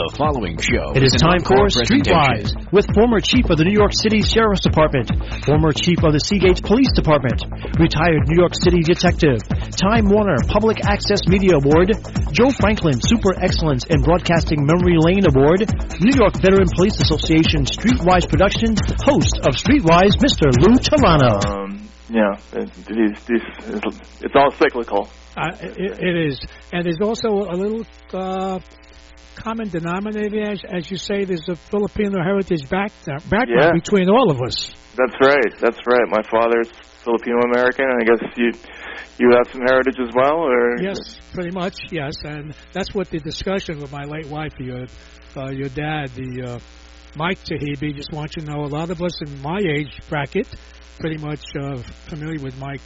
The following show It is time for. Streetwise with former chief of the New York City Sheriff's Department, former chief of the Seagate Police Department, retired New York City detective, Time Warner Public Access Media Award, Joe Franklin Super Excellence in Broadcasting Memory Lane Award, New York Veteran Police Association Streetwise production, host of Streetwise, Mr. Lou Telano. Um, yeah, it- these, these, it's all cyclical. Uh, it, it is, and there's also a little uh, common denominator, as, as you say. There's a Filipino heritage back, uh, background Yeah. between all of us. That's right. That's right. My father's Filipino American, and I guess you you have some heritage as well, or Yes, pretty much. Yes, and that's what the discussion with my late wife, your uh, your dad, the uh, Mike Taibbi, just want you to know a lot of us in my age bracket pretty much uh, familiar with Mike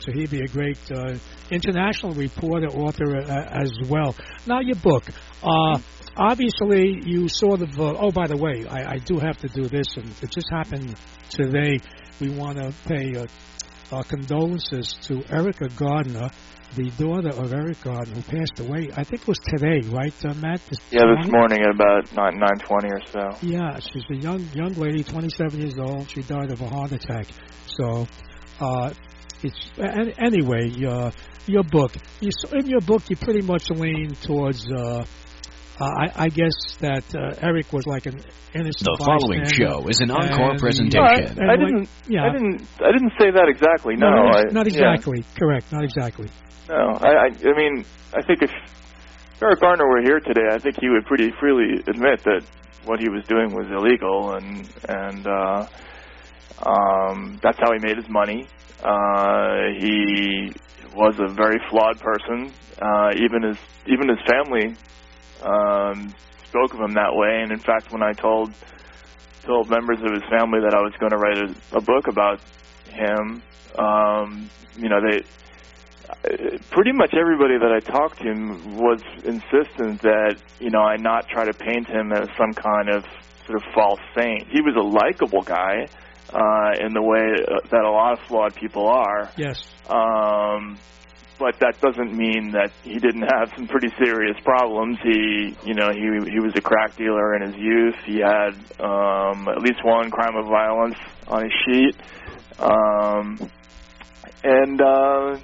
Taibbi, a great uh, international reporter, author uh, as well. Now, your book. Uh, obviously, you sort of. Uh, oh, by the way, I, I do have to do this, and it just happened today. We want to pay uh, uh, condolences to Erica Gardner, the daughter of Eric Gardner, who passed away. I think it was today, right, uh, Matt? This yeah, this morning at about nine nine twenty or so. Yeah, she's a young young lady, 27 years old. She died of a heart attack. So, uh, it's an- anyway. Uh, your book, you, in your book, you pretty much lean towards. Uh, uh, I, I guess that uh, Eric was like an innocent. The following bystander, show is an encore and- presentation. No, I, I didn't. yeah. I didn't. I didn't say that exactly. No, not, I, not yeah. exactly. Correct. Not exactly. No, I, I. I mean, I think if Eric Garner were here today, I think he would pretty freely admit that what he was doing was illegal, and and uh, um, that's how he made his money. Uh, he was a very flawed person. Uh, even his even his family um, spoke of him that way. And in fact, when I told told members of his family that I was going to write a, a book about him, um, you know, they pretty much everybody that I talked to was insistent that you know I not try to paint him as some kind of sort of false saint. He was a likable guy uh, in the way uh, that a lot of flawed people are. Yes. Um, but that doesn't mean that he didn't have some pretty serious problems. He, you know, he he was a crack dealer in his youth. He had um, at least one crime of violence on his sheet, um, and uh,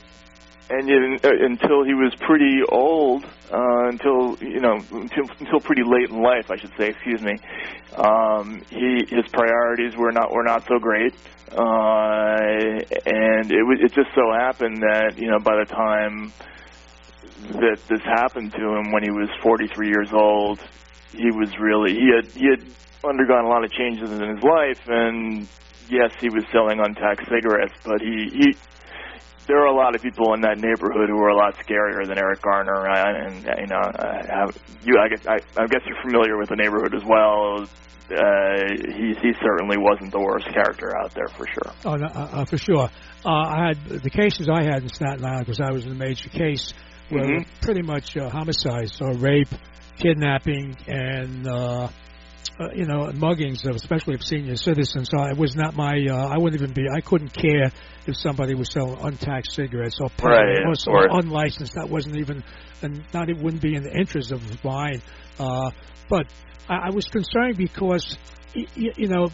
and yet, uh, until he was pretty old, uh, until you know, until, until pretty late in life, I should say. Excuse me. Um, he his priorities were not were not so great, uh, and it was it just so happened that you know by the time that this happened to him when he was 43 years old, he was really he had he had undergone a lot of changes in his life, and yes, he was selling untaxed cigarettes, but he he there are a lot of people in that neighborhood who are a lot scarier than Eric Garner, uh, and you know, have, you I guess I, I guess you're familiar with the neighborhood as well. Uh, he he certainly wasn't the worst character out there for sure. Oh, no, uh, uh, for sure. Uh, I had the cases I had in Staten Island because I was in a major case were Mhm. pretty much uh, homicides, so rape, kidnapping, and uh, uh, you know muggings, of, especially of senior citizens. So it was not my. Uh, I wouldn't even be. I couldn't care if somebody was selling untaxed cigarettes or Right, or, or unlicensed. That wasn't even, and not it wouldn't be in the interest of mine. Uh, but I, I was concerned because, y- y- you know,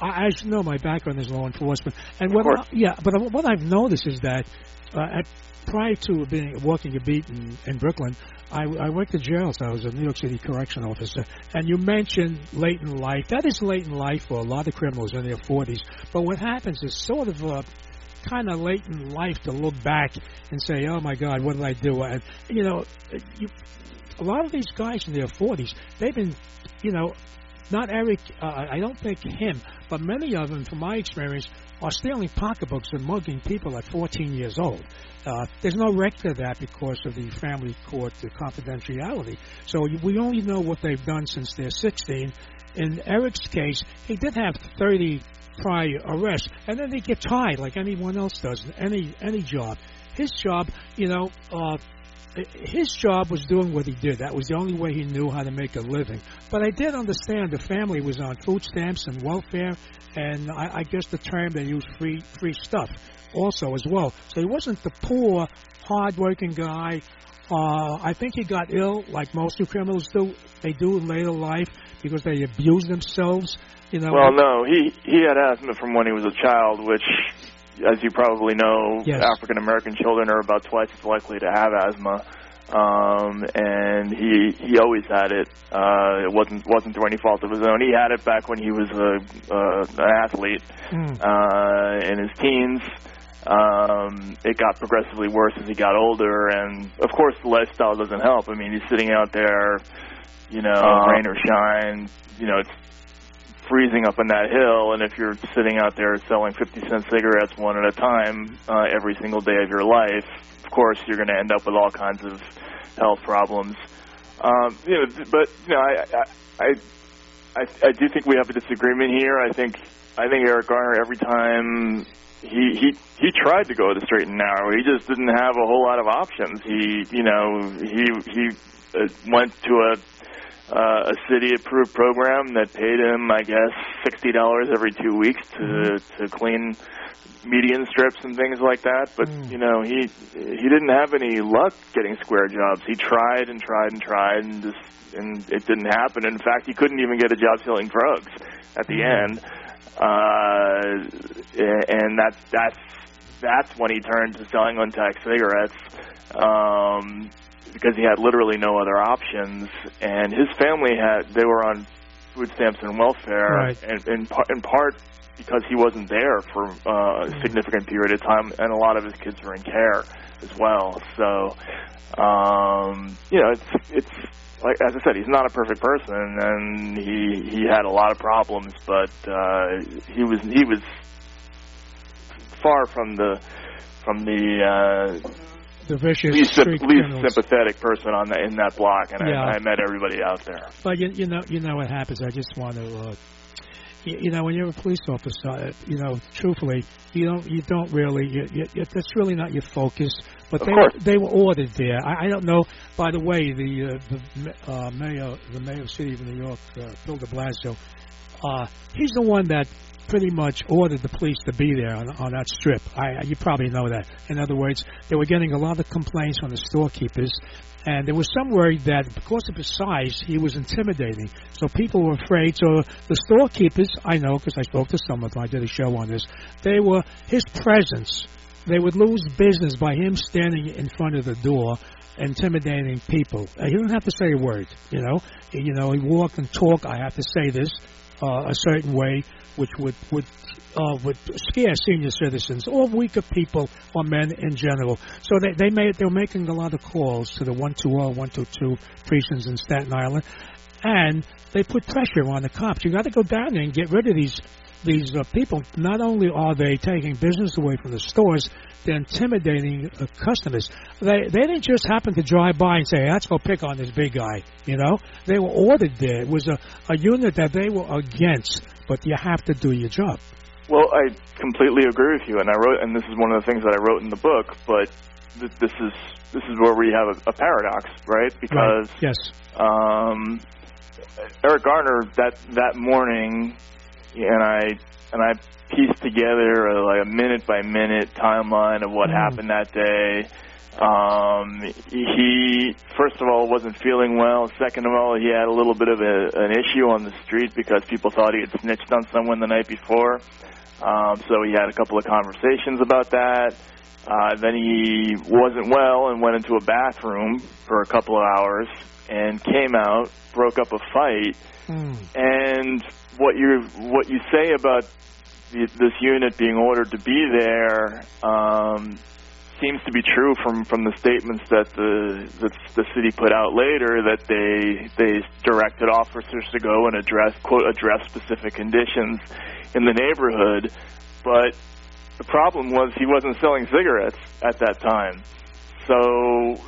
I, as you know, my background is law enforcement, and what. I, yeah, but what I've noticed is that uh, at, prior to being working a beat in, in Brooklyn, I, I worked at jails. I was a New York City correction officer, and you mentioned late in life. That is late in life for a lot of criminals in their 40s. But what happens is sort of uh, kind of late in life to look back and say, "Oh my God, what did I do?" And you know, you, a lot of these guys in their 40s, they've been, you know, not Eric. Uh, I don't think him, but many of them, from my experience, are stealing pocketbooks and mugging people at 14 years old. Uh, there's no record of that because of the family court the confidentiality. So we only know what they've done since they're 16. In Eric's case, he did have 30 prior arrests, and then he gets tied like anyone else does, any any job. His job, you know, uh, his job was doing what he did. That was the only way he knew how to make a living. But I did understand the family was on food stamps and welfare, and I, I guess the term they used free free stuff also as well. So he wasn't the poor, hard-working guy. Uh, I think he got ill, like most new criminals do. They do in later life because they abuse themselves. You know. Well, no, he he had asthma from when he was a child, which as you probably know, yes. African American children are about twice as likely to have asthma. Um, and he he always had it. Uh, it wasn't wasn't through any fault of his own. He had it back when he was a uh, an athlete mm. uh, in his teens. Um, it got progressively worse as he got older, and of course the lifestyle doesn't help. I mean, he's sitting out there, you know, Uh-huh. rain or shine. You know, it's freezing up in that hill, and if you're sitting out there selling 50 cent cigarettes one at a time uh, every single day of your life, of course you're going to end up with all kinds of health problems. Um, you know, but you know, I, I, I, I, do think we have a disagreement here. I think, I think Eric Garner every time he he he tried to go the straight and narrow, he just didn't have a whole lot of options. He, you know, he he uh, went to a uh, a city approved program that paid him, I guess, sixty dollars every two weeks to to clean median strips and things like that. But Mm. you know, he he didn't have any luck getting square jobs. He tried and tried and tried, and just and it didn't happen. In fact, he couldn't even get a job selling drugs at the Mm. end. Uh, and that's that's that's when he turned to selling untaxed cigarettes. Um, because he had literally no other options, and his family had they were on food stamps and welfare, Right. and in, par- in part because he wasn't there for uh, a significant period of time, and a lot of his kids were in care as well. So, um, you know, it's it's like as I said, he's not a perfect person, and he he had a lot of problems, but uh, he was he was far from the from the uh, the vicious least, street least criminals. sympathetic person on the, in that block, and Yeah. I, I met everybody out there. But you, you know, you know what happens. I just want to, uh, you, you know, when you're a police officer, uh, you know, truthfully, you don't, you don't really, you, you, you, that's really not your focus. But Of they, course. they were ordered there. I, I don't know. By the way, the uh, the uh, mayor, the mayor of the city of New York, uh, Bill De Blasio, uh, he's the one that pretty much ordered the police to be there on, on that strip. I, you probably know that. In other words, they were getting a lot of complaints from the storekeepers, and there was some worry that because of his size, he was intimidating. So people were afraid. So the storekeepers, I know because I spoke to some of them, I did a show on this, they were, his presence, they would lose business by him standing in front of the door intimidating people. Uh, he didn't have to say a word, you know. You know, he walked and talked. I have to say this uh, a certain way, which would would uh, would scare senior citizens or weaker people or men in general. So they they made they were making a lot of calls to the one two zero one two two precincts in Staten Island, and they put pressure on the cops. You got to go down there and get rid of these these uh, people. Not only are they taking business away from the stores, they're intimidating uh, customers. They they didn't just happen to drive by and say, "Let's go pick on this big guy." You know, they were ordered there. It was a, a unit that they were against, but you have to do your job. Well, I completely agree with you, and I wrote, and this is one of the things that I wrote in the book. But th- this is this is where we have a, a paradox, right? Because right. yes, um, Eric Garner that that morning, and I and I pieced together a, like a minute by minute timeline of what Mm. happened that day. Um, he first of all wasn't feeling well. Second of all, he had a little bit of a, an issue on the street because people thought he had snitched on someone the night before. Um, so he had a couple of conversations about that. Uh, then he wasn't well and went into a bathroom for a couple of hours and came out, broke up a fight. Mm. And what you what you say about the, this unit being ordered to be there um, seems to be true from from the statements that the that the city put out later that they they directed officers to go and address quote address specific conditions in the neighborhood, but the problem was he wasn't selling cigarettes at that time. So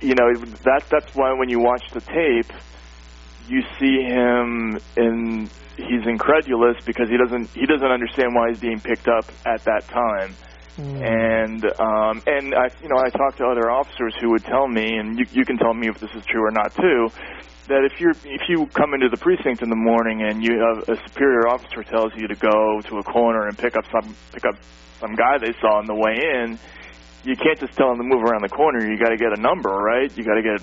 you know that that's why when you watch the tape you see him and he's incredulous because he doesn't he doesn't understand why he's being picked up at that time Mm. And um, and I you know I talked to other officers who would tell me, and you, you can tell me if this is true or not too, that if you're if you come into the precinct in the morning and you have a superior officer tells you to go to a corner and pick up some pick up some guy they saw on the way in, you can't just tell them to move around the corner. You got to get a number, right? You got to get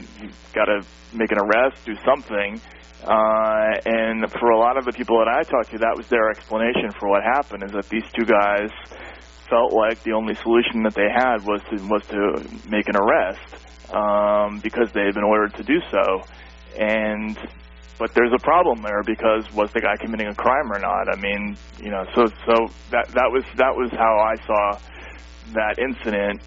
got to make an arrest, do something. Uh, and for a lot of the people that I talked to, that was their explanation for what happened. Is that these two guys felt like the only solution that they had was to was to make an arrest um, because they had been ordered to do so. And but there's a problem there because was the guy committing a crime or not? I mean, you know, so so that that was that was how I saw that incident,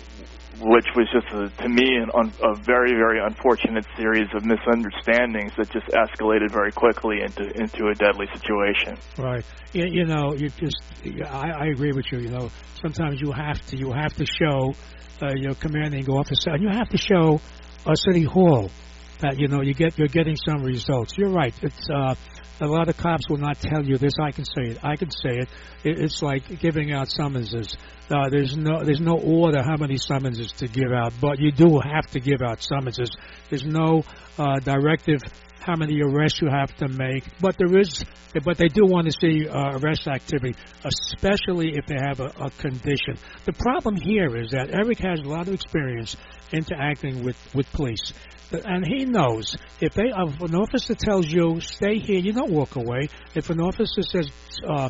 which was just a, to me an a very very unfortunate series of misunderstandings that just escalated very quickly into into a deadly situation. Right. You, you know, you just I, I agree with you. You know, sometimes you have to you have to show uh, your commanding officer, and you have to show a city hall that you know you get you're getting some results. You're right. It's uh, a lot of cops will not tell you this. I can say it. I can say it. it it's like giving out summonses. Uh, there's no there's no order how many summonses to give out, but you do have to give out summonses. There's no uh, directive how many arrests you have to make, but there is, but they do want to see uh, arrest activity, especially if they have a, a condition. The problem here is that Eric has a lot of experience interacting with with police and he knows if they if an officer tells you stay here, you don't walk away. If an officer says uh,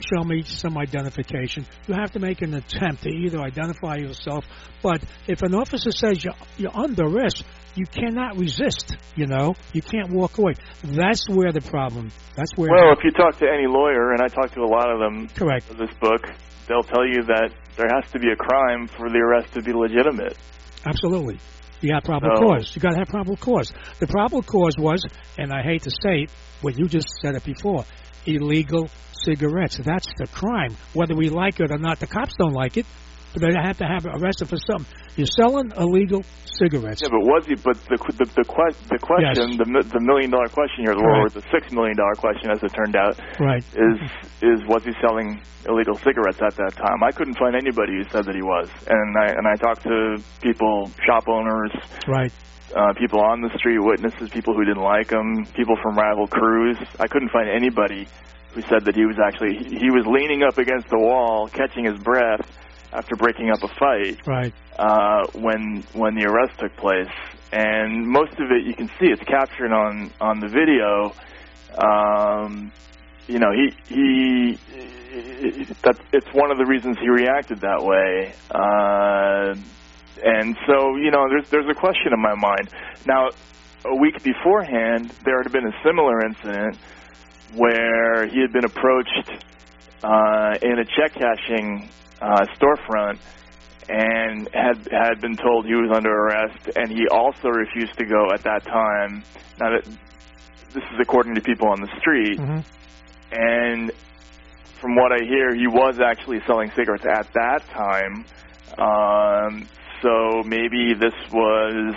show me some identification, you have to make an attempt to either identify yourself. But if an officer says you're, you're under arrest, you cannot resist. You know, you can't walk away. That's where the problem. That's where. Well, if you talk to any lawyer, and I talk to a lot of them, correct. this book, they'll tell you that there has to be a crime for the arrest to be legitimate. Absolutely. You got probable So- cause. You got to have probable cause. The probable cause was, and I hate to say it, what you just said it before, illegal cigarettes. That's the crime. Whether we like it or not, the cops don't like it, but they have to have it arrested for something. You're selling illegal cigarettes. Yeah, but was he? But the the the, the question, Yes. the the million dollar question here, or the six million dollar question, as it turned out, Right. is is was he selling illegal cigarettes at that time? I couldn't find anybody who said that he was, and I and I talked to people, shop owners, Right. uh, people on the street, witnesses, people who didn't like him, people from rival crews. I couldn't find anybody who said that he was actually he was leaning up against the wall, catching his breath after breaking up a fight Right. uh, when when the arrest took place. And most of it, you can see it's captured on on the video. Um, you know, he he. That it's one of the reasons he reacted that way. Uh, and so, you know, there's there's a question in my mind. Now, a week beforehand, there had been a similar incident where he had been approached uh, in a check cashing uh, storefront and had had been told he was under arrest, and he also refused to go at that time. Now, that, this is according to people on the street, Mhm. and from what I hear, he was actually selling cigarettes at that time. Um, so maybe this was,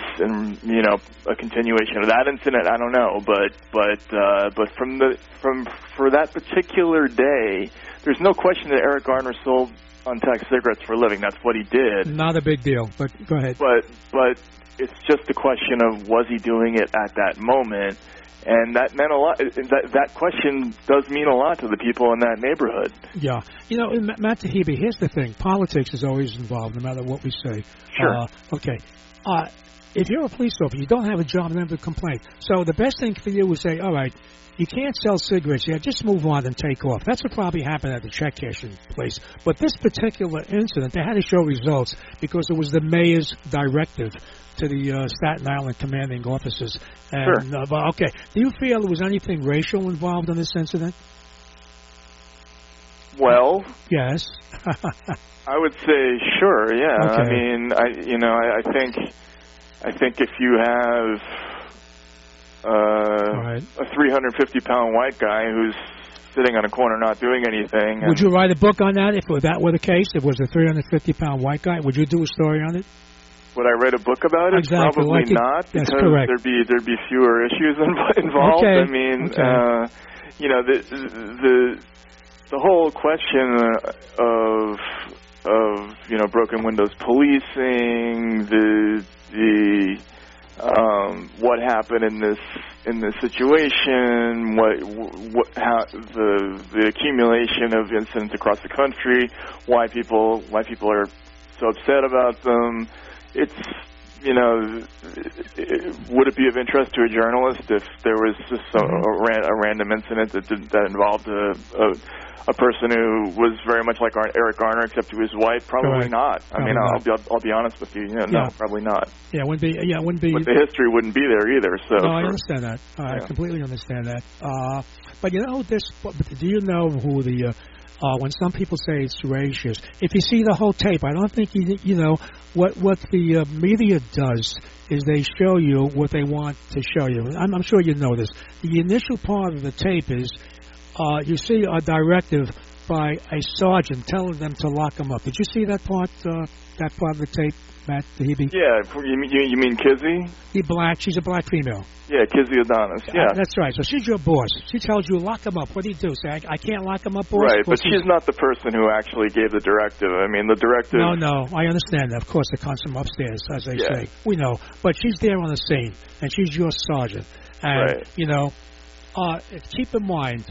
you know, a continuation of that incident. I don't know, but but uh, but from the from for that particular day, there's no question that Eric Garner sold untaxed cigarettes for a living. That's what he did. Not a big deal, but go ahead. But but it's just a question of was he doing it at that moment, and that meant a lot. That that question does mean a lot to the people in that neighborhood. Yeah. You know, Matt Taibbi, here's the thing. Politics is always involved, no matter what we say. Sure. Uh, okay. Uh, if you're a police officer, you don't have a job, never complain. So the best thing for you is say, all right, you can't sell cigarettes. Yeah, just move on and take off. That's what probably happened at the check cashing place. But this particular incident, they had to show results because it was the mayor's directive to the uh, Staten Island commanding officers. And, Sure. uh, but, okay. Do you feel there was anything racial involved in this incident? Well, Yes. I would say sure. Yeah. Okay. I mean, I you know I, I think I think if you have uh, right. a 350 pound white guy who's sitting on a corner not doing anything, Would you write a book on that if that were the case? If it was a 350 pound white guy, would you do a story on it? Would I write a book about it? Exactly, Probably like it- not, because there'd be there'd be fewer issues in- involved. Okay, I mean, okay. uh, you know, the the the whole question uh, of of you know broken windows policing, the the um, what happened in this in this situation, what what how the the accumulation of incidents across the country, why people why people are so upset about them. It's you know, would it be of interest to a journalist if there was just a, a, ran, a random incident that did, that involved a, a a person who was very much like Eric Garner, except to his wife? Probably not. I Probably mean, I'll be I'll, I'll be honest with you. know, Yeah. No, probably not. Yeah, wouldn't be. Yeah, wouldn't be. But the history wouldn't be there either. So no, I understand that. I Yeah. completely understand that. Uh, but you know, this. but Do you know who the? Uh, uh, when some people say it's racist, if you see the whole tape, I don't think you. You know what what the uh, media does is they show you what they want to show you. I'm, I'm sure you know this. The initial part of the tape is uh, you see a directive by a sergeant telling them to lock him up. Did you see that part? Uh, that part of the tape, Matt Taibbi? yeah, you mean you, mean Kizzy? He black. She's a black female. Yeah, Kizzy Adonis. Yeah. Uh, that's right. So she's your boss. She tells you lock him up. What do you do? Say I, I can't lock him up, boss. Right, but course he's- she's not the person who actually gave the directive. I mean, the directive. No, no, I understand that. Of course, it comes from upstairs, as they Yeah. say. We know, but she's there on the scene, and she's your sergeant. And Right. you know, uh, keep in mind,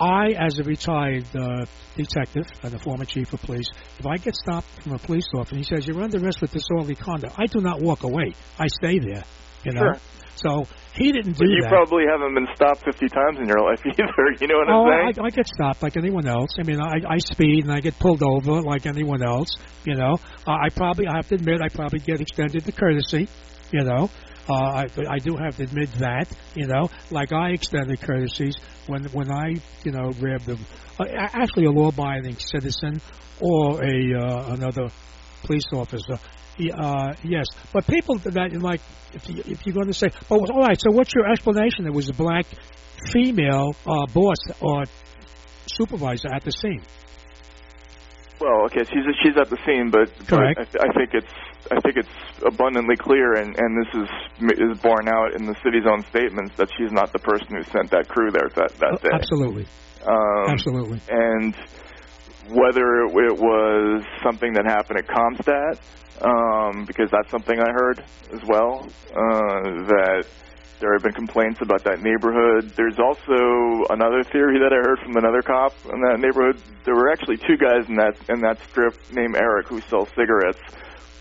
I, as a retired uh, detective and a former chief of police, if I get stopped from a police officer and he says you're under arrest with disorderly conduct, I do not walk away. I stay there. You know. Sure. So he didn't do But you that. probably haven't been stopped 50 times in your life either. You know what Oh, I'm I, saying? I get stopped like anyone else. I mean, I, I speed and I get pulled over like anyone else. You know, uh, I probably I have to admit I probably get extended the courtesy. You know, uh, I I do have to admit that. You know, like I extended courtesies when when I you know grabbed them. Uh, actually, a law-abiding citizen or a uh, another police officer. Uh, yes, but people that like if you, if you're going to say, oh, all right. So what's your explanation? It was a black female uh, boss or supervisor at the scene. Well, okay, she's she's at the scene, but, but Correct. I, I think it's I think it's abundantly clear, and and this is is borne out in the city's own statements that she's not the person who sent that crew there that that day. Absolutely, Um, absolutely. and whether it was something that happened at CompStat, um, because that's something I heard as well, uh, that there have been complaints about that neighborhood. There's also another theory that I heard from another cop in that neighborhood. There were actually two guys in that in that strip named Eric who sells cigarettes.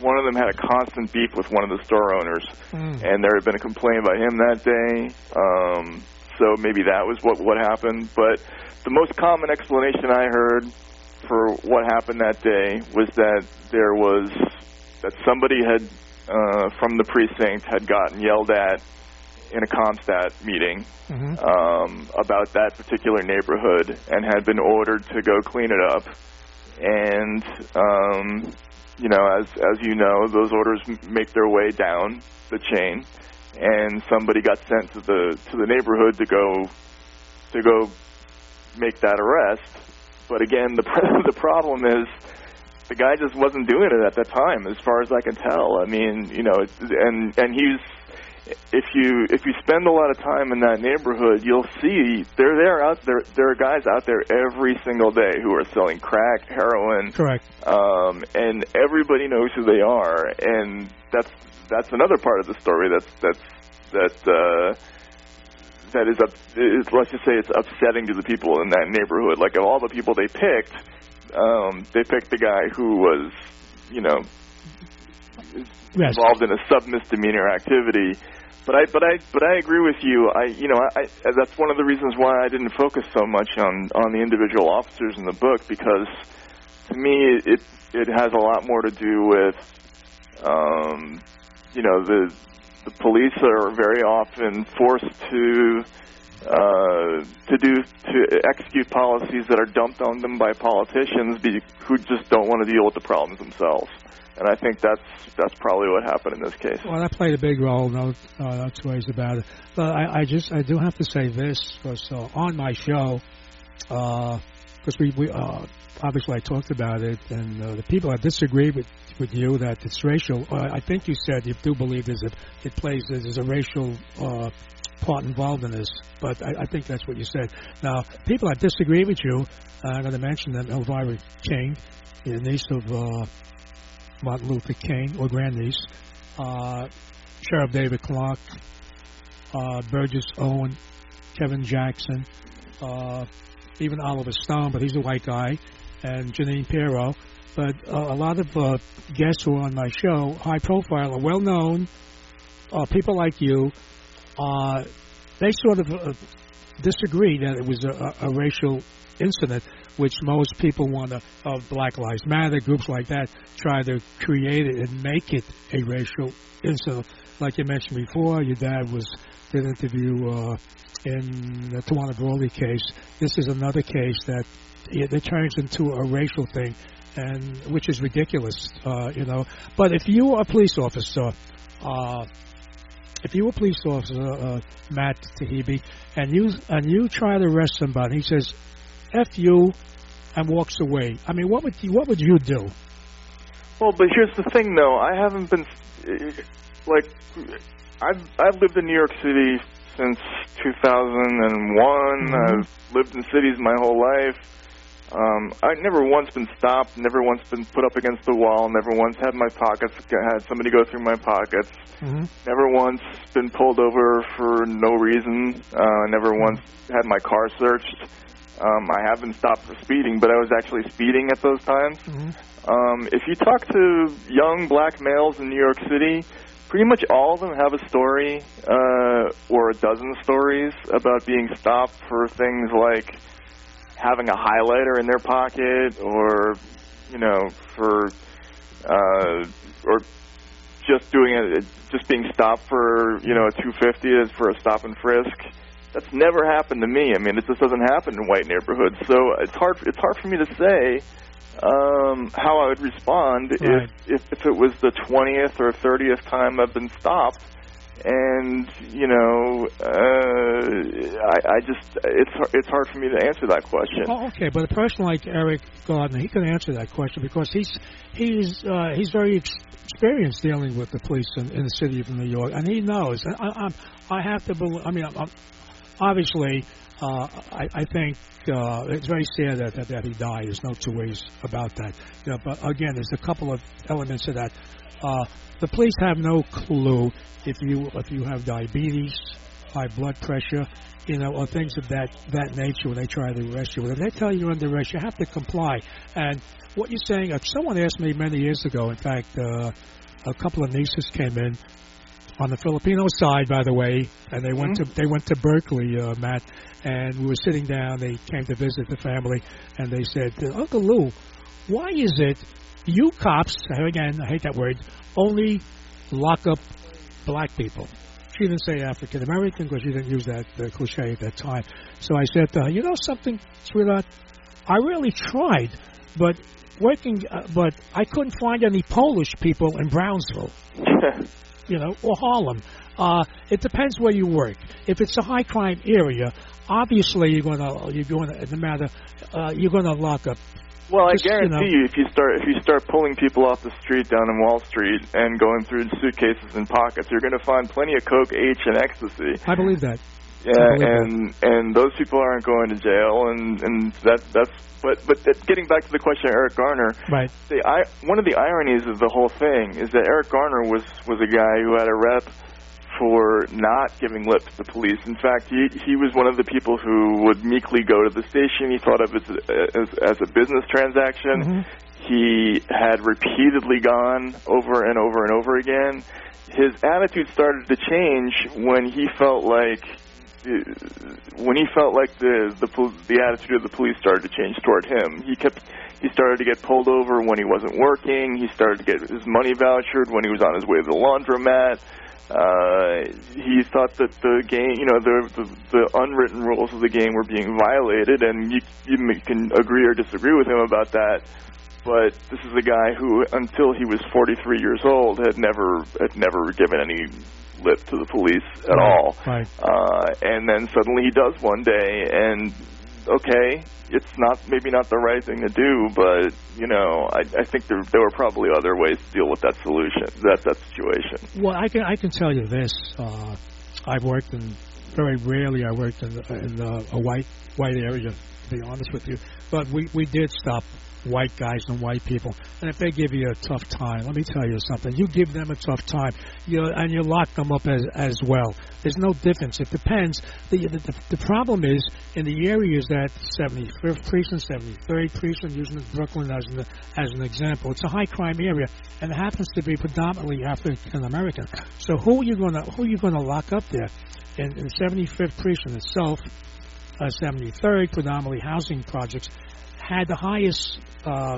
One of them had a constant beef with one of the store owners, Mm. and there had been a complaint about him that day. Um, so maybe that was what what happened. But the most common explanation I heard for what happened that day was that there was that somebody had uh, from the precinct had gotten yelled at in a CompStat meeting hmm um, about that particular neighborhood and had been ordered to go clean it up. And um, you know, as as you know, those orders m- make their way down the chain, and somebody got sent to the to the neighborhood to go to go make that arrest. But again, the pr- the problem is the guy just wasn't doing it at that time, as far as I can tell. I mean, you know, and and he's if you if you spend a lot of time in that neighborhood, you'll see they're there out there. There are guys out there every single day who are selling crack, heroin, Correct. um, and everybody knows who they are. And that's that's another part of the story that's that's that uh, that is up. Is, let's just say it's upsetting to the people in that neighborhood. Like of all the people they picked, um, they picked the guy who was, you know, Yes. involved in a sub misdemeanor activity. But I, but I, but I agree with you. I, you know, I, I, that's one of the reasons why I didn't focus so much on on the individual officers in the book because to me it it has a lot more to do with, um, you know, the the police are very often forced to uh, to do to execute policies that are dumped on them by politicians be, who just don't want to deal with the problems themselves. And I think that's that's probably what happened in this case. Well, that played a big role. No, uh, no two ways about it. But I, I just I do have to say this because uh, on my show, because we we uh, obviously I talked about it, and uh, the people that disagree with with you that it's racial. Uh, I think you said you do believe there's a it plays there's a racial uh, part involved in this, but I, I think that's what you said. Now, people that disagree with you, uh, I'm going to mention that Alveda King, the niece of uh, Martin Luther King, or grandniece, uh, Sheriff David Clarke, uh, Burgess Owen, Kevin Jackson, uh, even Oliver Stone, but he's a white guy, and Jeanine Pirro. But uh, a lot of uh, guests who are on my show, high profile, are well known. Uh, people like you, they sort of disagree that it was a, a racial incident, which most people want to, of Black Lives Matter, groups like that, try to create it and make it a racial incident. Like you mentioned before, your dad was did an interview uh, in the Tawana Brawley case. This is another case that it, it turns into a racial thing, and which is ridiculous, uh, you know. But if you are a police officer, uh, if you were a police officer, uh, Matt Taibbi, and you and you try to arrest somebody, he says, "F you," and walks away. I mean, what would you, what would you do? Well, but here's the thing, though. I haven't been like I've I've lived in New York City since 2001. Mm-hmm. I've lived in cities my whole life. Um, I've never once been stopped, never once been put up against the wall, never once had my pockets had somebody go through my pockets, mm-hmm. never once been pulled over for no reason, uh, never once had my car searched. Um, I have been stopped for speeding, but I was actually speeding at those times. Mm-hmm. Um, if you talk to young black males in New York City, pretty much all of them have a story uh, or a dozen stories about being stopped for things like having a highlighter in their pocket or you know for uh, or just doing it just being stopped for you know a 250 for a stop and frisk that's never happened to me i mean it just doesn't happen in white neighborhoods so it's hard it's hard for me to say um, how I would respond Right. if, if if it was the twentieth or thirtieth time I've been stopped, and you know, uh, I, I just it's it's hard for me to answer that question. Oh, okay, but a person like Eric Gardner, he can answer that question because he's he's uh, he's very ex- experienced dealing with the police in, in the city of New York, and he knows. And I, I'm, I have to believe. I mean, I'm, obviously, uh, I, I think uh, it's very sad that, that that he died. There's no two ways about that. You know, but again, there's a couple of elements to that. Uh, the police have no clue if you if you have diabetes, high blood pressure, you know, or things of that that nature when they try to arrest you. When they tell you you're under arrest, you have to comply. And what you're saying, if someone asked me many years ago, in fact, uh, a couple of nieces came in on the Filipino side, by the way, and they went to they went to Berkeley, uh, Matt, and we were sitting down. They came to visit the family, and they said, Uncle Lou, why is it you cops, again, I hate that word, only lock up black people? She didn't say African American because she didn't use that uh, cliche at that time. So I said, her, you know something, sweetheart, I really tried, but working, uh, but I couldn't find any Polish people in Brownsville you know, or Harlem. Uh, it depends where you work. If it's a high crime area, obviously you're gonna you're gonna no matter uh, you're gonna lock up. Well, I Just, you guarantee know- you, if you start if you start pulling people off the street down in Wall Street and going through suitcases and pockets, you're going to find plenty of coke, H, and ecstasy. I believe that. Yeah, and and those people aren't going to jail, and and that that's. But but that- getting back to the question of Eric Garner, Right. the I, one of the ironies of the whole thing is that Eric Garner was was a guy who had a rep for not giving lip to the police. In fact, he he was one of the people who would meekly go to the station. He thought of it as as, as a business transaction. Mhm. He had repeatedly gone over and over and over again. His attitude started to change when he felt like when he felt like the the the attitude of the police started to change toward him. He kept he started to get pulled over when he wasn't working. He started to get his money vouchered when he was on his way to the laundromat. Uh, he thought that the game, you know, the, the the unwritten rules of the game were being violated, and you you can agree or disagree with him about that. But this is a guy who, until he was 43 years old, had never had never given any lip to the police at all. Right. Uh, and then suddenly he does one day, and okay, it's not maybe not the right thing to do, but you know, I, I think there there were probably other ways to deal with that solution, that that situation. Well, I can I can tell you this. Uh, I've worked in very rarely I worked in, in uh, a white white area. To be honest with you, but we we did stop white guys and white people. And if they give you a tough time, let me tell you something. You give them a tough time, you and you lock them up as as well. There's no difference. It depends. The the, the problem is in the areas that 75th precinct, 73rd precinct, using Brooklyn as an as an example, it's a high crime area, and it happens to be predominantly African American. So who are you going to who are you going to lock up there? In, in 75th precinct itself, uh, 73rd, predominantly housing projects, had the highest uh,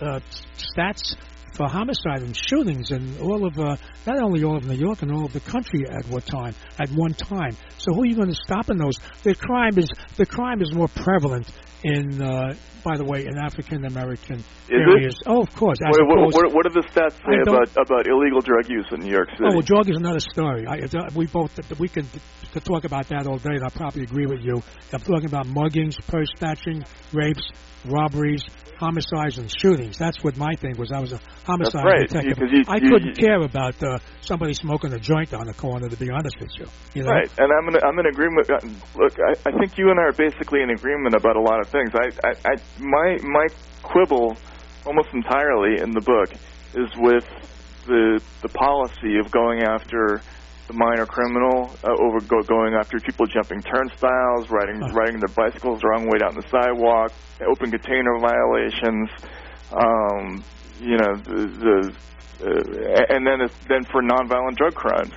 uh, stats for homicide and shootings in all of uh, not only all of New York and all of the country at what time at one time. So who are you going to stop in those? The crime is the crime is more prevalent in uh, by the way in African American areas. It? Oh, of course. What, what, what, what, do the stats say about about illegal drug use in New York City? Oh, well, drug is another story. I, we both we can talk about that all day, and I probably agree with you. I'm talking about muggings, purse snatching, rapes, robberies, homicides and shootings. That's what my thing was. I was a homicide right. detective. You, I couldn't you, care about uh, somebody smoking a joint on the corner. To be honest with you, you know? right? And I'm in, I'm in agreement. Uh, look, I, I think you and I are basically in agreement about a lot of things. I, I, I my my quibble, almost entirely in the book, is with the the policy of going after the minor criminal uh, over go, going after people jumping turnstiles, riding huh. riding their bicycles the wrong way down the sidewalk, open container violations, um, you know, the, the uh, and then it's, then for nonviolent drug crimes.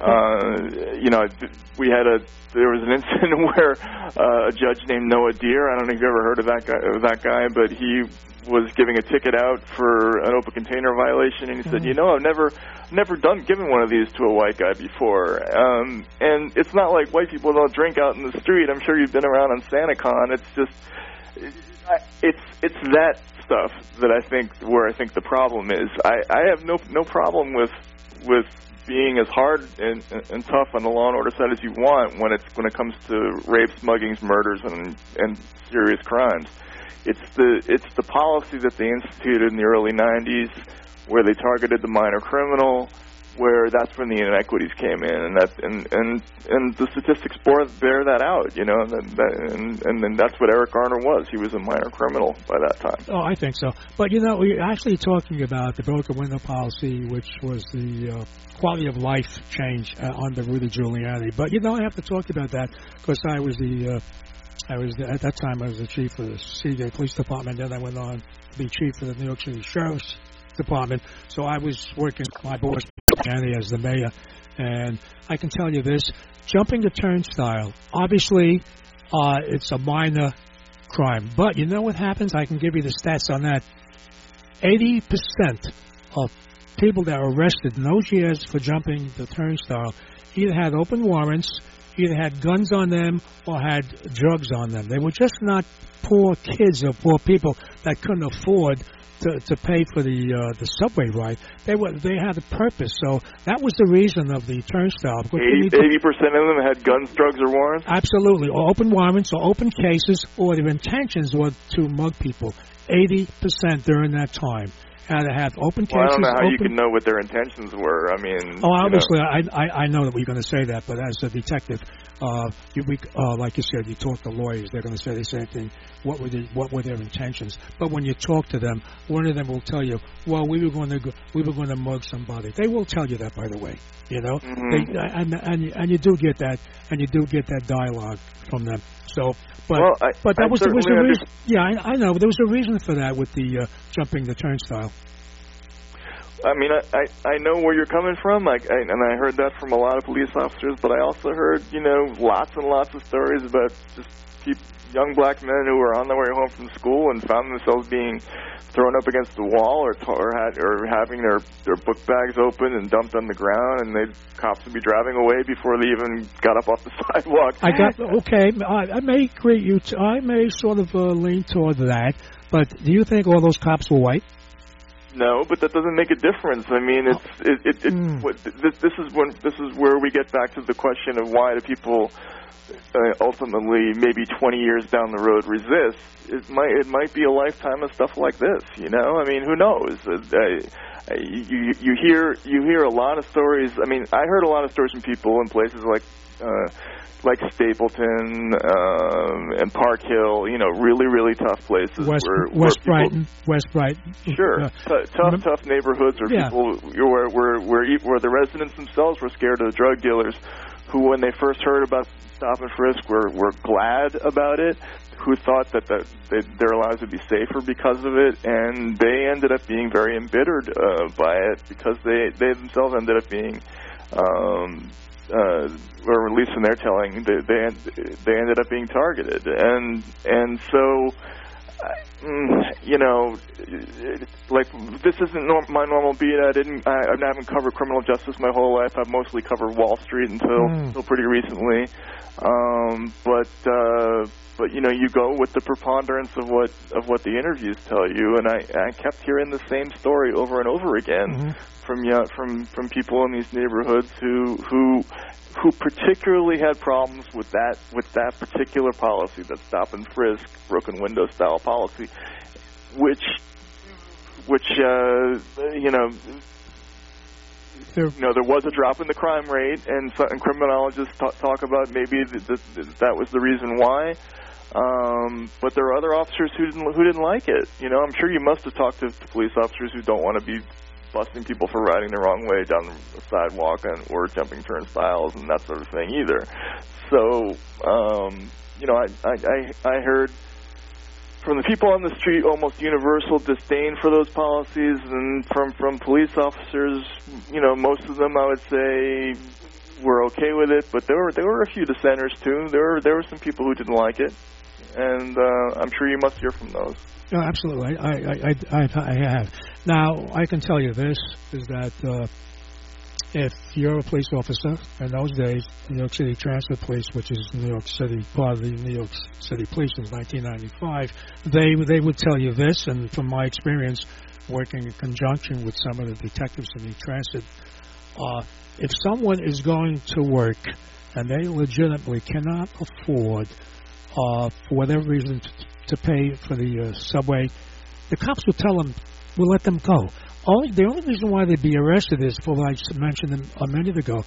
Uh, you know, we had a there was an incident where uh, a judge named Noach Dear. I don't know if you've ever heard of that guy. Of that guy, but he was giving a ticket out for an open container violation, and he mm-hmm. said, "You know, I've never, never done given one of these to a white guy before." Um, and it's not like white people don't drink out in the street. I'm sure you've been around on SantaCon. It's just, it's it's that stuff that I think where I think the problem is. I I have no no problem with with being as hard and, and tough on the law and order side as you want when it's when it comes to rapes, muggings, murders, and and serious crimes. It's the it's the policy that they instituted in the early '90s, where they targeted the minor criminal, where that's when the inequities came in, and that and and and the statistics bore, bear that out, you know, and that, and and then that's what Eric Garner was. He was a minor criminal by that time. Oh, I think so. But you know, we're actually talking about the broken window policy, which was the uh, quality of life change uh, under Rudy Giuliani. But you know, I have to talk about that because I was the uh, I was at that time I was the chief of the Seagate Police Department. Then I went on to be chief of the New York City Sheriff's Department. So I was working my boss Giuliani as the mayor, and I can tell you this: jumping the turnstile, obviously, uh, it's a minor crime. But you know what happens? I can give you the stats on that. Eighty percent of people that are arrested in those years for jumping the turnstile either had open warrants, either had guns on them or had drugs on them. They were just not poor kids or poor people that couldn't afford to, to pay for the uh, the subway ride. They were they had a purpose, so that was the reason of the turnstile. Eighty percent of them had guns, drugs, or warrants. Absolutely, or open warrants, or open cases, or their intentions were to mug people. Eighty percent during that time had to have open cases. Well, I don't know how open... you can know what their intentions were. I mean, oh, obviously, you know. I, I I know that we're going to say that, but as a detective, uh, you, we, uh, like you said, you talk to lawyers, they're going to say the same thing. What were the, what were their intentions? But when you talk to them, one of them will tell you, "Well, we were going to go, we were going to mug somebody." They will tell you that, by the way. You know, mm-hmm. they, and and and you do get that, and you do get that dialogue from them. So, but well, I, but that I was, there was a reason. Yeah, I, I know. There was a reason for that with the uh, jumping the turnstile. I mean, I, I I know where you're coming from, I, I, and I heard that from a lot of police officers. But I also heard, you know, lots and lots of stories about just young black men who were on their way home from school and found themselves being thrown up against the wall, or or had or having their their book bags open and dumped on the ground, and they cops would be driving away before they even got up off the sidewalk. I got okay. I, I may agree. You, t- I may sort of uh, lean toward that. But do you think all those cops were white? No, but that doesn't make a difference. I mean, it's it, it, it mm. what, this, this is when this is where we get back to the question of why do people uh, ultimately maybe 20 years down the road resist. It might it might be a lifetime of stuff like this. You know, I mean, who knows? Uh, uh, you you hear you hear a lot of stories. I mean, I heard a lot of stories from people in places like uh, like Stapleton um, and Park Hill, you know, really really tough places. West, where, West where people, Brighton, West Brighton. Sure, Uh, T- tough tough neighborhoods where Yeah. people where where where where the residents themselves were scared of the drug dealers, who when they first heard about stop and frisk were were glad about it. Who thought that, that that their lives would be safer because of it, and they ended up being very embittered uh, by it because they they themselves ended up being um, uh, or at least in their telling, they they, they ended up being targeted, and and so. Mm, You know, like this isn't norm- my normal beat. I didn't. I, I haven't covered criminal justice my whole life. I've mostly covered Wall Street until Mm. until pretty recently. Um, but uh, but you know, you go with the preponderance of what of what the interviews tell you, and I I kept hearing the same story over and over again Mhm. from yeah, from from people in these neighborhoods who who who particularly had problems with that with that particular policy, that stop and frisk, broken window style policy, which which uh, you know There- you know there was a drop in the crime rate, and, so, and criminologists talk, talk about maybe th- th- th- that was the reason why. Um, but there are other officers who didn't who didn't like it. You know, I'm sure you must have talked to, to police officers who don't want to be busting people for riding the wrong way down the sidewalk and or jumping turnstiles and that sort of thing either. So, um, you know, I I I, I heard from the people on the street almost universal disdain for those policies and from from police officers you know most of them i would say were okay with it but there were there were a few dissenters too there were there were some people who didn't like it and uh i'm sure you must hear from those No, absolutely. I, I, I, I, I have. Now, I can tell you this is that uh, if you're a police officer in those days, New York City Transit Police, which is New York City part of the New York City Police since 1995, they they would tell you this, and from my experience working in conjunction with some of the detectives in the transit, uh, if someone is going to work and they legitimately cannot afford, uh, for whatever reason, to, to pay for the uh, subway, the cops will tell them, "We'll let them go." Only the only reason why they'd be arrested is for I mentioned them a minute ago.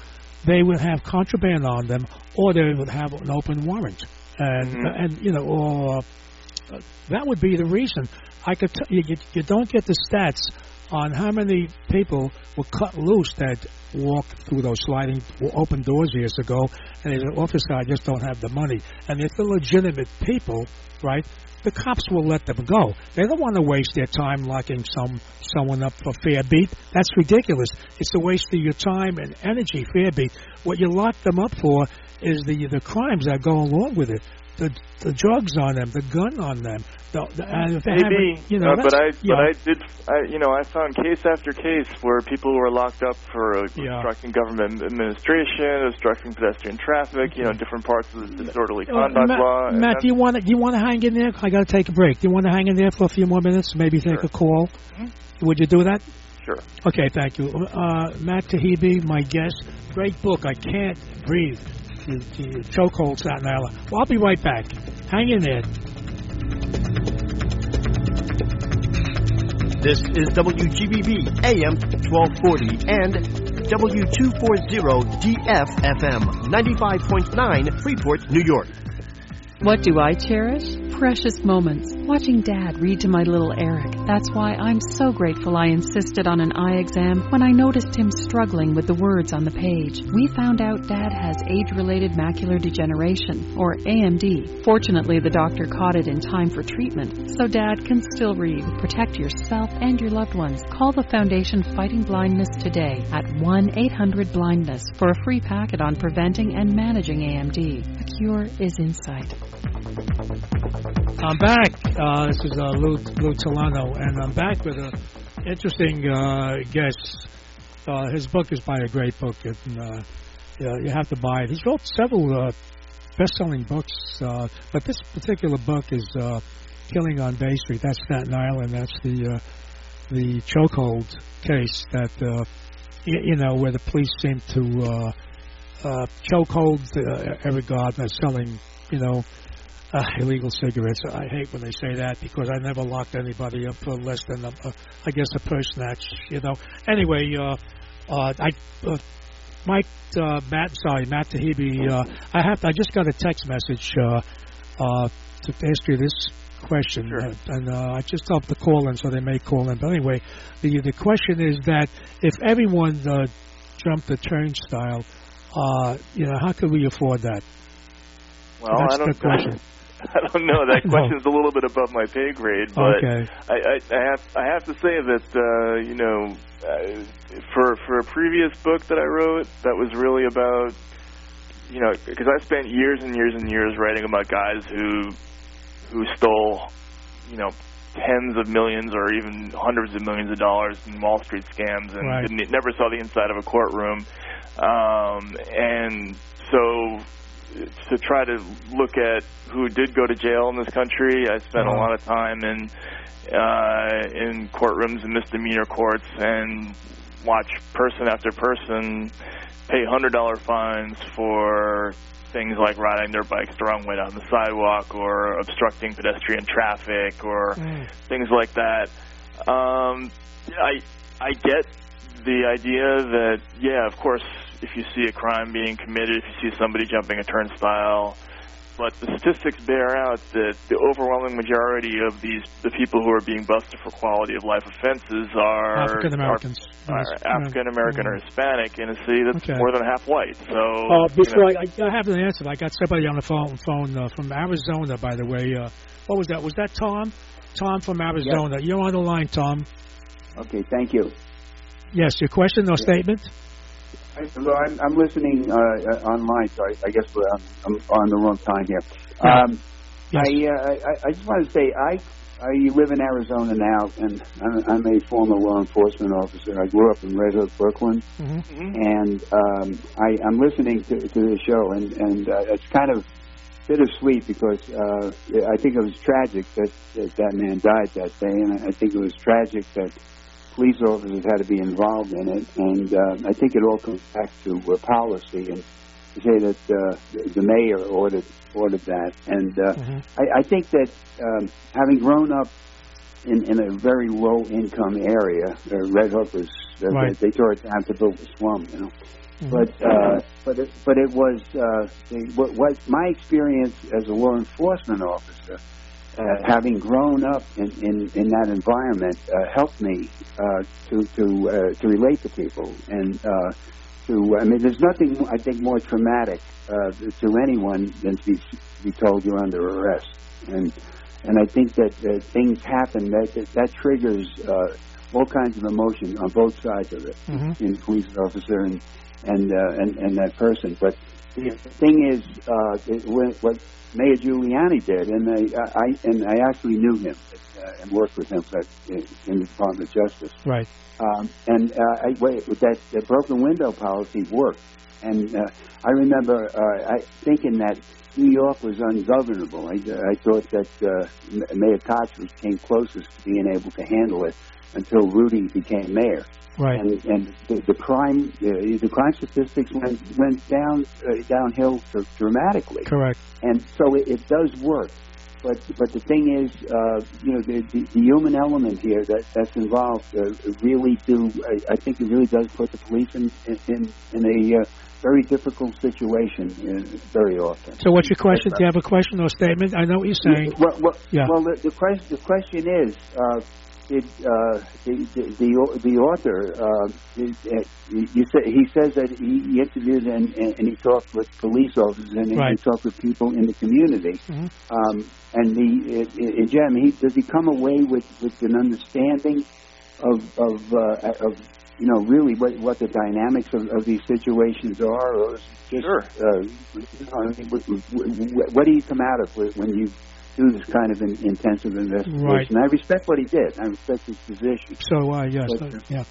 They would have contraband on them, or they would have an open warrant, and Mhm. and you know, or uh, that would be the reason. I could t- you you don't get the stats on how many people were cut loose that walked through those sliding open doors years ago, and as an officer, I just don't have the money. And if they're legitimate people, right, the cops will let them go. They don't want to waste their time locking some someone up for fare beat. That's ridiculous. It's a waste of your time and energy. Fare beat. What you lock them up for is the the crimes that go along with it. The the drugs on them, the gun on them. The, the, and if they maybe haven't, you know, uh, but i yeah. but i did i you know i found case after case where people were locked up for uh, Yeah. obstructing government administration obstructing pedestrian traffic you know different parts of the disorderly Uh, conduct Matt, law Matt, do you want to do you want to hang in there? I got to take a break. Do you want to hang in there for a few more minutes? Maybe take Sure. a call. Mhm. Would you do that? sure Okay, thank you. Uh, Matt Taibbi, my guest. Great book. I can't breathe. The, the chokehold Staten Island. Well, I'll be right back. Hang in there. This is WGBB AM 1240 and W240DFFM 95.9 Freeport, New York. What do I cherish? Precious moments. Watching Dad read to my little Eric. That's why I'm so grateful I insisted on an eye exam when I noticed him struggling with the words on the page. We found out Dad has age related macular degeneration, or AMD. Fortunately, the doctor caught it in time for treatment, so Dad can still read. Protect yourself and your loved ones. Call the Foundation Fighting Blindness today at 1 800 Blindness for a free packet on preventing and managing AMD. A cure is in sight. I'm back. Uh, this is uh, Lou, Lou Telano, and I'm back with an interesting uh, guest. Uh, his book is by a great book, and uh, yeah, you have to buy it. He's wrote several uh, best-selling books, uh, but this particular book is uh, "Killing on Bay Street." That's Staten Island. That's the uh, the chokehold case that uh, you, you know where the police seem to uh, uh, chokehold uh, every guard that's selling, you know uh, illegal cigarettes. I hate when they say that because I never locked anybody up for less than, a, a, I guess, a purse snatch. You know. Anyway, uh, uh, I uh, Mike, uh, Matt, sorry, Matt Taibbi. Uh, I have. I just got a text message uh, uh, to ask you this question, Sure. uh, and uh, I just helped the call in, so they may call in. But anyway, the the question is that if everyone uh, jumped the turnstile, uh, you know, how could we afford that? Well, That's I don't the question. I don't know. That No. question's a little bit above my pay grade, but Okay. I, I, I have I have to say that uh, you know uh, for for a previous book that I wrote that was really about you know because I spent years and years and years writing about guys who who stole you know tens of millions or even hundreds of millions of dollars in Wall Street scams and Right. didn't, never saw the inside of a courtroom um, and so to try to look at who did go to jail in this country. I spent a Uh-huh. lot of time in uh, in courtrooms and misdemeanor courts and watch person after person pay hundred dollar fines for things like riding their bikes the wrong way down the sidewalk or obstructing pedestrian traffic or Mm. things like that. Um, I I get the idea that yeah, of course, if you see a crime being committed, if you see somebody jumping a turnstile, but the statistics bear out that the overwhelming majority of these the people who are being busted for quality of life offenses are African Americans. are, are African American or Hispanic in a city that's Okay. more than half white. So Uh, you before know, I, I have an answer, I got somebody on the phone phone uh, from Arizona. By the way, uh, what was that? Was that Tom? Tom from Arizona. You're on the line, Tom. Okay, thank you. Yes, your question or statement? I, well, I'm, I'm listening uh, uh, online, so I, I guess we're, I'm, I'm on the wrong time here. Yeah. Um, Yes. I, uh, I I just want to say I I live in Arizona now, and I'm, I'm a former law enforcement officer. I grew up in Red Hook, Brooklyn, hmm mhm. and um, I, I'm listening to, to the show, and and uh, it's kind of bittersweet because uh, I think it was tragic that, that that man died that day, and I think it was tragic that police officers had to be involved in it, and uh, I think it all comes back to uh, policy and to say that uh, the the mayor ordered ordered that, and uh, Mhm. I, I think that um, having grown up in, in a very low income area, uh, Red Hook was uh, Right. they, they tore it down to build a slum, you know. Mhm. But uh, but it, but it was uh, the, what, what my experience as a law enforcement officer, uh, having grown up in, in, in that environment, uh, helped me uh, to to uh, to relate to people and uh, to I mean, there's nothing I think more traumatic uh, to anyone than to be, be told you're under arrest and and I think that uh, things happen that that, that triggers uh, all kinds of emotion on both sides of it Mhm. in police officer and and uh, and, and that person. But the thing is, uh, it, what what Mayor Giuliani did, and I, I and I actually knew him uh, and worked with him at, in the Department of Justice. Right. Um, and uh, I, wait, that, that broken window policy worked. And uh, I remember uh, I, thinking that New York was ungovernable. I, I thought that uh, Mayor Koch was came closest to being able to handle it until Rudy became mayor. Right. And, and the, the crime uh, the crime statistics went went down uh, downhill dr- dramatically Correct. and so it, it does work. But but the thing is, uh, you know, the, the, the human element here that that's involved uh, really do. I, I think it really does put the police in in, in a uh, very difficult situation uh, very often. So, what's your question? Do you have a question or statement? I know what you're saying. Well, well, Yeah. well the, the question the question is, uh, did uh, the, the the author? Uh, you say he says that he, interviewed and, and, and he talked with police officers and he- Right. he talked with people in the community. Mhm. Um, and the uh, Jim, he does he come away with, with an understanding of of uh, of you know really what what the dynamics of, of these situations are, or just Sure. uh, you know, I mean, what, what, what do you come out of when you do this kind of an intensive investigation? Right. I respect what he did. I respect his position. So, uh, yes. But, uh, yeah.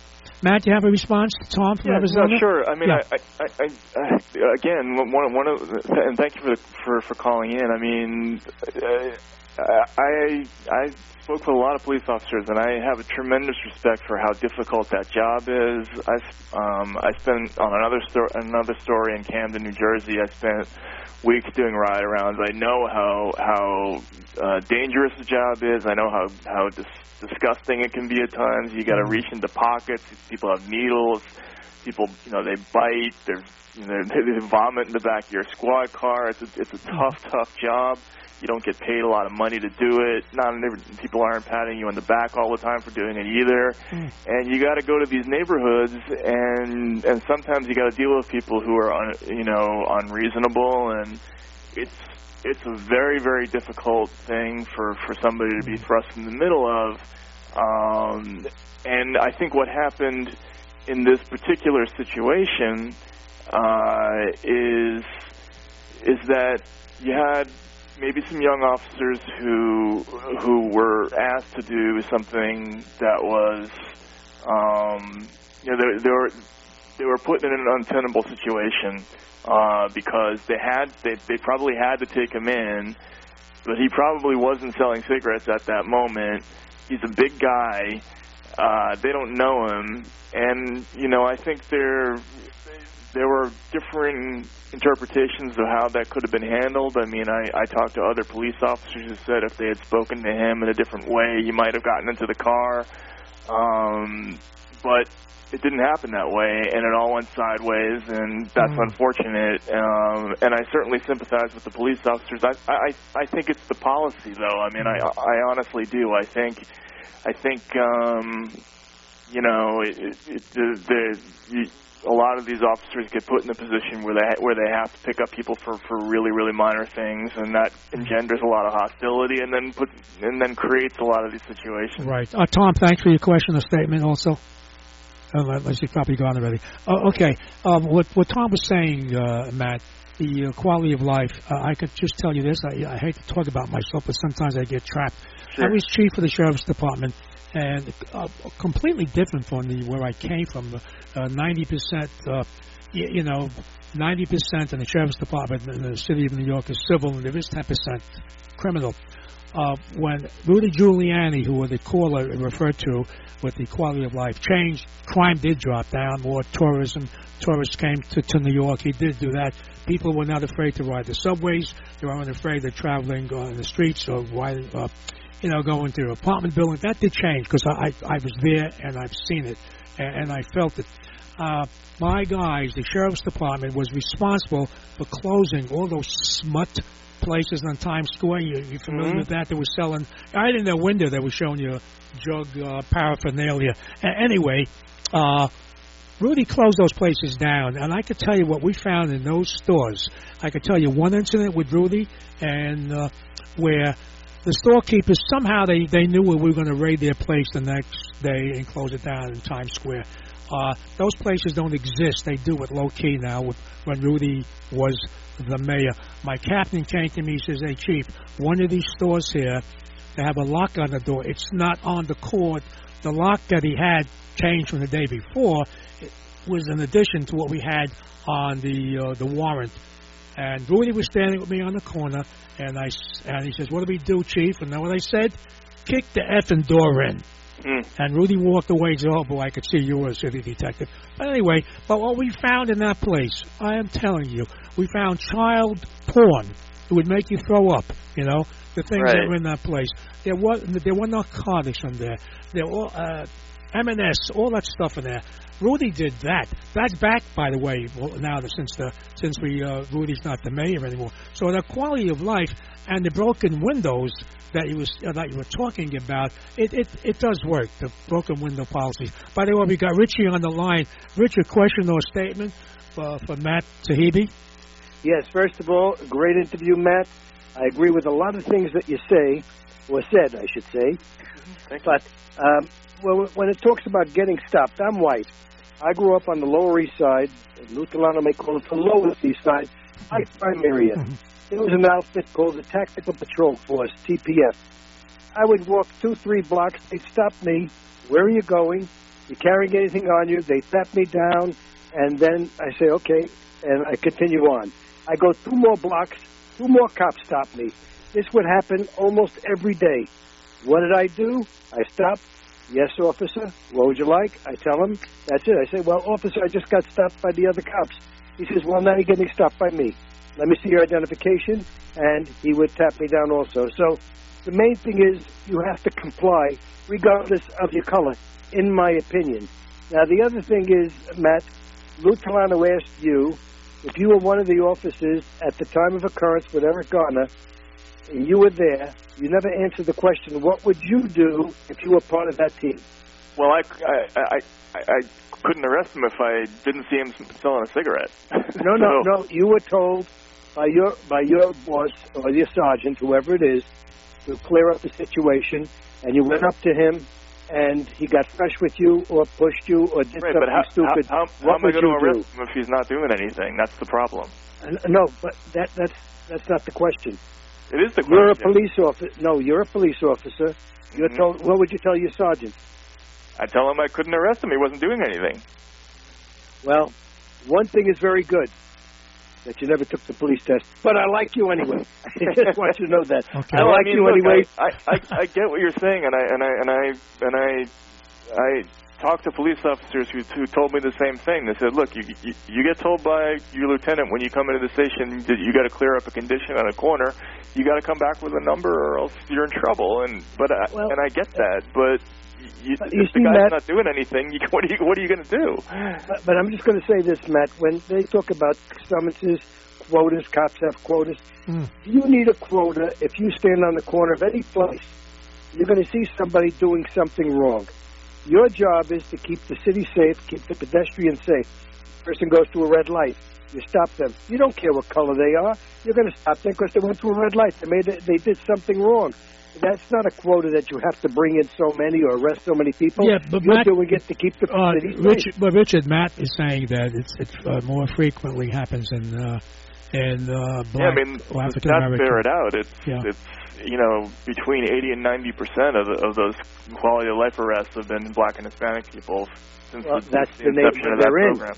Matt, do you have a response to Tom from Yeah, Arizona? no, sure. I mean, Yeah. I, I, I, I, again, one, one of, and thank you for the, for for calling in. I mean, uh, I I spoke with a lot of police officers, and I have a tremendous respect for how difficult that job is. I um I spent on another story another story in Camden, New Jersey. I spent weeks doing ride arounds. I know how how uh, dangerous the job is. I know how how dis- disgusting it can be at times. You got to reach into pockets. People have needles. people, you know, they bite. There's you know, they, they vomit in the back of your squad car. It's a, it's a tough, tough job. You don't get paid a lot of money to do it. Not people aren't patting you on the back all the time for doing it either. Mm. And you got to go to these neighborhoods, and and sometimes you got to deal with people who are un, you know unreasonable, and it's it's a very very difficult thing for for somebody to be thrust in the middle of. Um, and I think what happened in this particular situation uh, is is that you had maybe some young officers who who were asked to do something that was, um, you know, they, they were they were put in an untenable situation uh, because they had they they probably had to take him in, but he probably wasn't selling cigarettes at that moment. He's a big guy. Uh, they don't know him, and you know I think they're there were differing interpretations of how that could have been handled. I mean, I, I talked to other police officers who said if they had spoken to him in a different way, he might have gotten into the car. Um, but it didn't happen that way, and it all went sideways, and that's mm. unfortunate. Um, and I certainly sympathize with the police officers. I, I, I think it's the policy, though. I mean, I, I honestly do. I think, I think, um, you know, it, it, it, the, the a lot of these officers get put in a position where they where they have to pick up people for for really really minor things, and that engenders a lot of hostility, and then put and then creates a lot of these situations. Right, uh, Tom. Thanks for your question or statement. Also, unless you've probably gone already. Uh, okay, um, what what Tom was saying, uh, Matt. The uh, quality of life. Uh, I could just tell you this. I, I hate to talk about myself, but sometimes I get trapped. Sure. I was chief of the sheriff's department and uh, completely different from the where I came from. Uh, ninety percent, uh, you, you know, ninety percent in the sheriff's department in the city of New York is civil, and there is ten percent criminal. Uh, when Rudy Giuliani, who the caller referred to with the quality of life changed, crime did drop down. More tourism, tourists came to, to New York. He did do that. People were not afraid to ride the subways. They weren't afraid of traveling on the streets or riding, uh, you know, going to apartment building. That did change because I, I, I was there and I've seen it and, and I felt it. Uh, my guys, the sheriff's department, was responsible for closing all those smut places on Times Square. You, you familiar mm-hmm. with that? They were selling right in their window. They were showing you drug uh, paraphernalia. A- anyway, uh, Rudy closed those places down, and I could tell you what we found in those stores. I could tell you one incident with Rudy, and uh, where the storekeepers somehow they they knew we were going to raid their place the next day and close it down in Times Square. Uh, those places don't exist. They do it low key now. When Rudy was the mayor, my captain came to me. Says, "Hey, chief, one of these stores here, they have a lock on the door. It's not on the cord. The lock that he had changed from the day before was in addition to what we had on the uh, the warrant." And Rudy was standing with me on the corner, and I and he says, "What do we do, Chief?" And know what I said? Kick the effing door in. Mm. And Rudy walked away and said, "Oh boy, I could see you were a city detective." But anyway, but what we found in that place, I am telling you, we found child porn. It would make you throw up. You know, the things right. that were in that place. There was there were narcotics in there. There were uh, M&S, all that stuff in there. Rudy did that. That's back, by the way, now since the since we uh, Rudy's not the mayor anymore. So the quality of life and the broken windows that you was uh, that you were talking about, it, it it does work. The broken window policy. By the way, we got Richie on the line. Richard, question or statement for, for Matt Taibbi? Yes. First of all, great interview, Matt. I agree with a lot of things that you say, or said, I should say. Thank but um, well, when it talks about getting stopped, I'm white. I grew up on the Lower East Side. Lou Telano may call it the Lower East Side, crime area. There was an outfit called the Tactical Patrol Force, TPF. I would walk two, three blocks. They'd stop me. Where are you going? You carrying anything on you? They tap me down, and then I say, okay, and I continue on. I go two more blocks. Two more cops stopped me. This would happen almost every day. What did I do? I stopped. Yes, officer. What would you like? I tell him. That's it. I say, well, officer, I just got stopped by the other cops. He says, well, now you're getting stopped by me. Let me see your identification. And he would tap me down also. So the main thing is you have to comply regardless of your color, in my opinion. Now, the other thing is, Matt, Lou Telano asked you if you were one of the officers at the time of occurrence with Eric Garner, and you were there, you never answered the question, what would you do if you were part of that team? Well, I, I, I, I couldn't arrest him if I didn't see him selling a cigarette. No, no, So- no. You were told by your by your boss or your sergeant, whoever it is, to clear up the situation, and you went up to him, and he got fresh with you, or pushed you, or did Right, something but how, stupid. how, how, how what am I going to arrest do? him if he's not doing anything? That's the problem. Uh, No, but that that's that's not the question. It is the question. You're a police officer. No, you're a police officer. You're Mhm. told. What would you tell your sergeant? I tell him I couldn't arrest him. He wasn't doing anything. Well, one thing is very good that you never took the police test. But I like you anyway. I just want you to know that. Okay. I No, like mean, you look, anyway. I, I, I, I get what you're saying, and I and I and I and I I talked to police officers who who told me the same thing. They said, "Look, you you, you get told by your lieutenant when you come into the station that you got to clear up a condition on a corner. You got to come back with a number, or else you're in trouble." And but I, Well- and I get that, but. You, But you if the guy's Matt- not doing anything, you, what are you what are you going to do? But, but I'm just going to say this, Matt. When they talk about summonses, quotas, cops have quotas. Mm. You need a quota if you stand on the corner of any place. You're going to see somebody doing something wrong. Your job is to keep the city safe, keep the pedestrians safe. Person goes through a red light. You stop them. You don't care what color they are. You're going to stop them because they went through a red light. They made it, they did something wrong. That's not a quota that you have to bring in so many or arrest so many people. Yeah, but You're Matt- doing it to keep the Uh, city. Richard, but Richard, Matt is saying that it's it uh, more frequently happens in uh, in uh, Yeah, I mean, or the African stats American. bear it out. It's Yeah. it's you know between 80 and 90 percent of of those quality of life arrests have been black and Hispanic people since Well, the, that's the the inception of that they're in.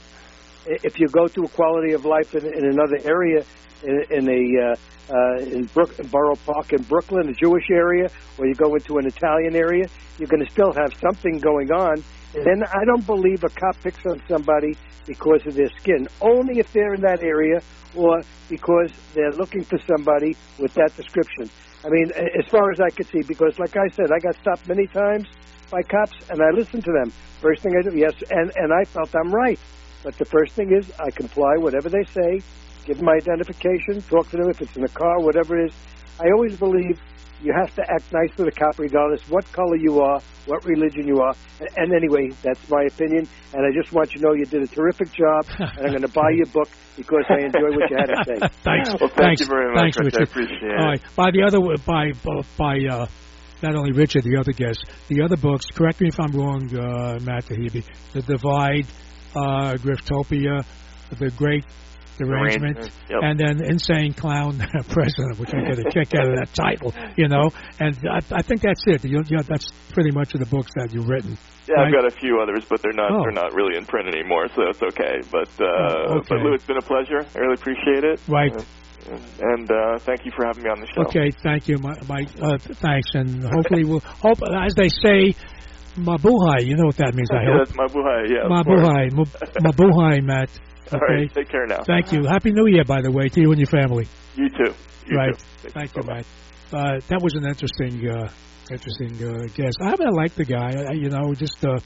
If you go to a quality of life in, in another area, in, in a uh, uh, in Brook, Borough Park in Brooklyn, a Jewish area, or you go into an Italian area, you're going to still have something going on. Then I don't believe a cop picks on somebody because of their skin, only if they're in that area or because they're looking for somebody with that description. I mean, as far as I could see, because like I said, I got stopped many times by cops, and I listened to them. First thing I do, yes, and and I felt I'm right. But the first thing is I comply whatever they say, give them my identification, talk to them if it's in a car, whatever it is. I always believe you have to act nice with a cop regardless what color you are, what religion you are. And, and anyway, that's my opinion. And I just want you to know you did a terrific job, and I'm going to buy your book because I enjoy what you had to say. thanks. Well, thank thanks, you very much, thanks, Rich. I Richard. appreciate it. All right. By the other by by uh, not only Richard, the other guest, the other books. Correct me if I'm wrong, uh, Matt Taibbi. The Divide, uh, Griftopia, The Great Derangement, Derangement, yep. and then Insane Clown President, which I get a kick out of that title. You know, and I, I think that's it. You, you know, that's pretty much of the books that you've written. Yeah, I've got a few others, but they're not Oh. they're not really in print anymore, so it's okay. But uh, Oh, okay. but Lou, it's been a pleasure. I really appreciate it. Right. Uh, and uh, thank you for having me on the show. Okay, thank you, Mike. Mike uh, thanks, and hopefully we'll hope, as they say, mabuhay. You know what that means, I hope. that's my buhai. Yeah. Mabuhay, mabuhay, Matt. Okay. right, take care now. Thank you. Happy New Year, by the way, to you and your family. You too. You right. Too. Thank you. Matt. Uh, that was an interesting, uh, interesting uh, guest. I haven't liked the guy. I, you know, just uh,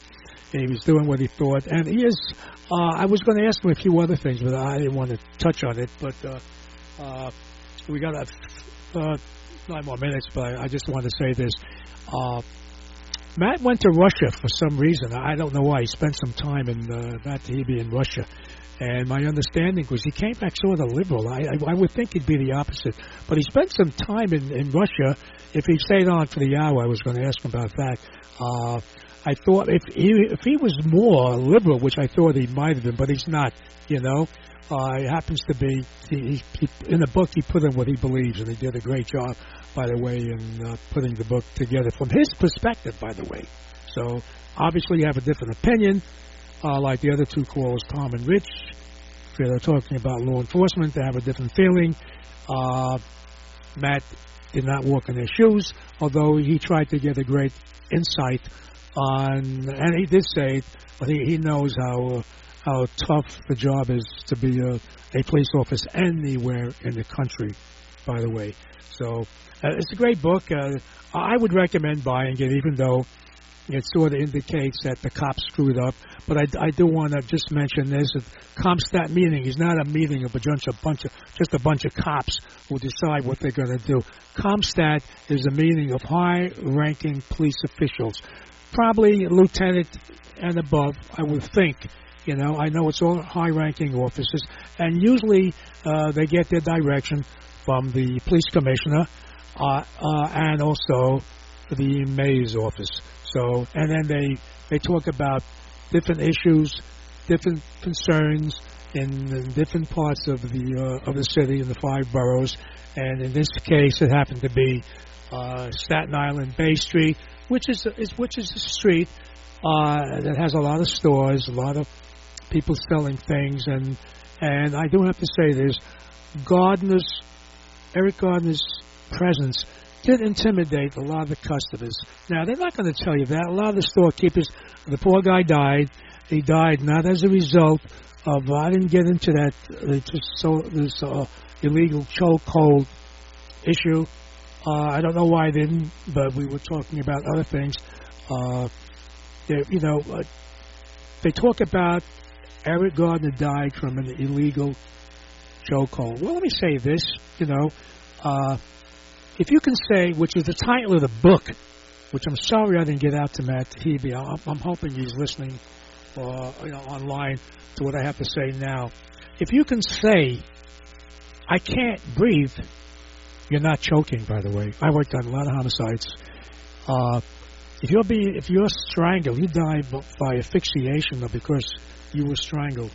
he was doing what he thought, and he is. Uh, I was going to ask him a few other things, but I didn't want to touch on it. But uh, uh, we got uh, uh, nine more minutes, but I, I just want to say this. Uh, Matt went to Russia for some reason. I don't know why. He spent some time in uh, Matt Taibbi in Russia. And my understanding was he came back sort of liberal. I, I, I would think he'd be the opposite. But he spent some time in, in Russia. If he stayed on for the hour, I was going to ask him about that. Uh, I thought if he, if he was more liberal, which I thought he might have been, but he's not, you know. Uh, he happens to be, he, he, in the book, he put in what he believes, and he did a great job, by the way, in uh, putting the book together from his perspective, by the way. So, obviously, you have a different opinion, uh, like the other two callers, Tom and Rich. They're talking about law enforcement, they have a different feeling. Uh, Matt did not walk in their shoes, although he tried to get a great insight on, and he did say but he, he knows how how tough the job is to be a, a police officer anywhere in the country. By the way, so uh, it's a great book. Uh, I would recommend buying it, even though it sort of indicates that the cops screwed up. But I, I do want to just mention this: CompStat meeting is not a meeting of a bunch of bunch of just a bunch of cops who decide what they're going to do. CompStat is a meeting of high-ranking police officials, probably lieutenant and above, I would think. You know, I know it's all high-ranking officers, and usually uh, they get their direction from the police commissioner uh, uh, and also the mayor's office. So, and then they they talk about different issues, different concerns in, in different parts of the uh, of the city in the five boroughs. And in this case, it happened to be uh, Staten Island Bay Street, which is, is which is a street uh, that has a lot of stores, a lot of people selling things, and and I do have to say this: Gardner's Eric Gardner's presence did intimidate a lot of the customers. Now they're not going to tell you that. A lot of the storekeepers, the poor guy died. He died not as a result of. I didn't get into that. Uh, so this uh, illegal chokehold issue. Uh, I don't know why I didn't, but we were talking about other things. Uh, you know, uh, they talk about Eric Gardner died from an illegal chokehold. Well, let me say this. You know, uh, if you can say, which is the title of the book, which I'm sorry I didn't get out to Matt Taibbi. I'm, I'm hoping he's listening uh, you know, online to what I have to say now. If you can say, I can't breathe, you're not choking, by the way. I worked on a lot of homicides. Uh, if you're being, if you're strangled, you die by asphyxiation or because you were strangled.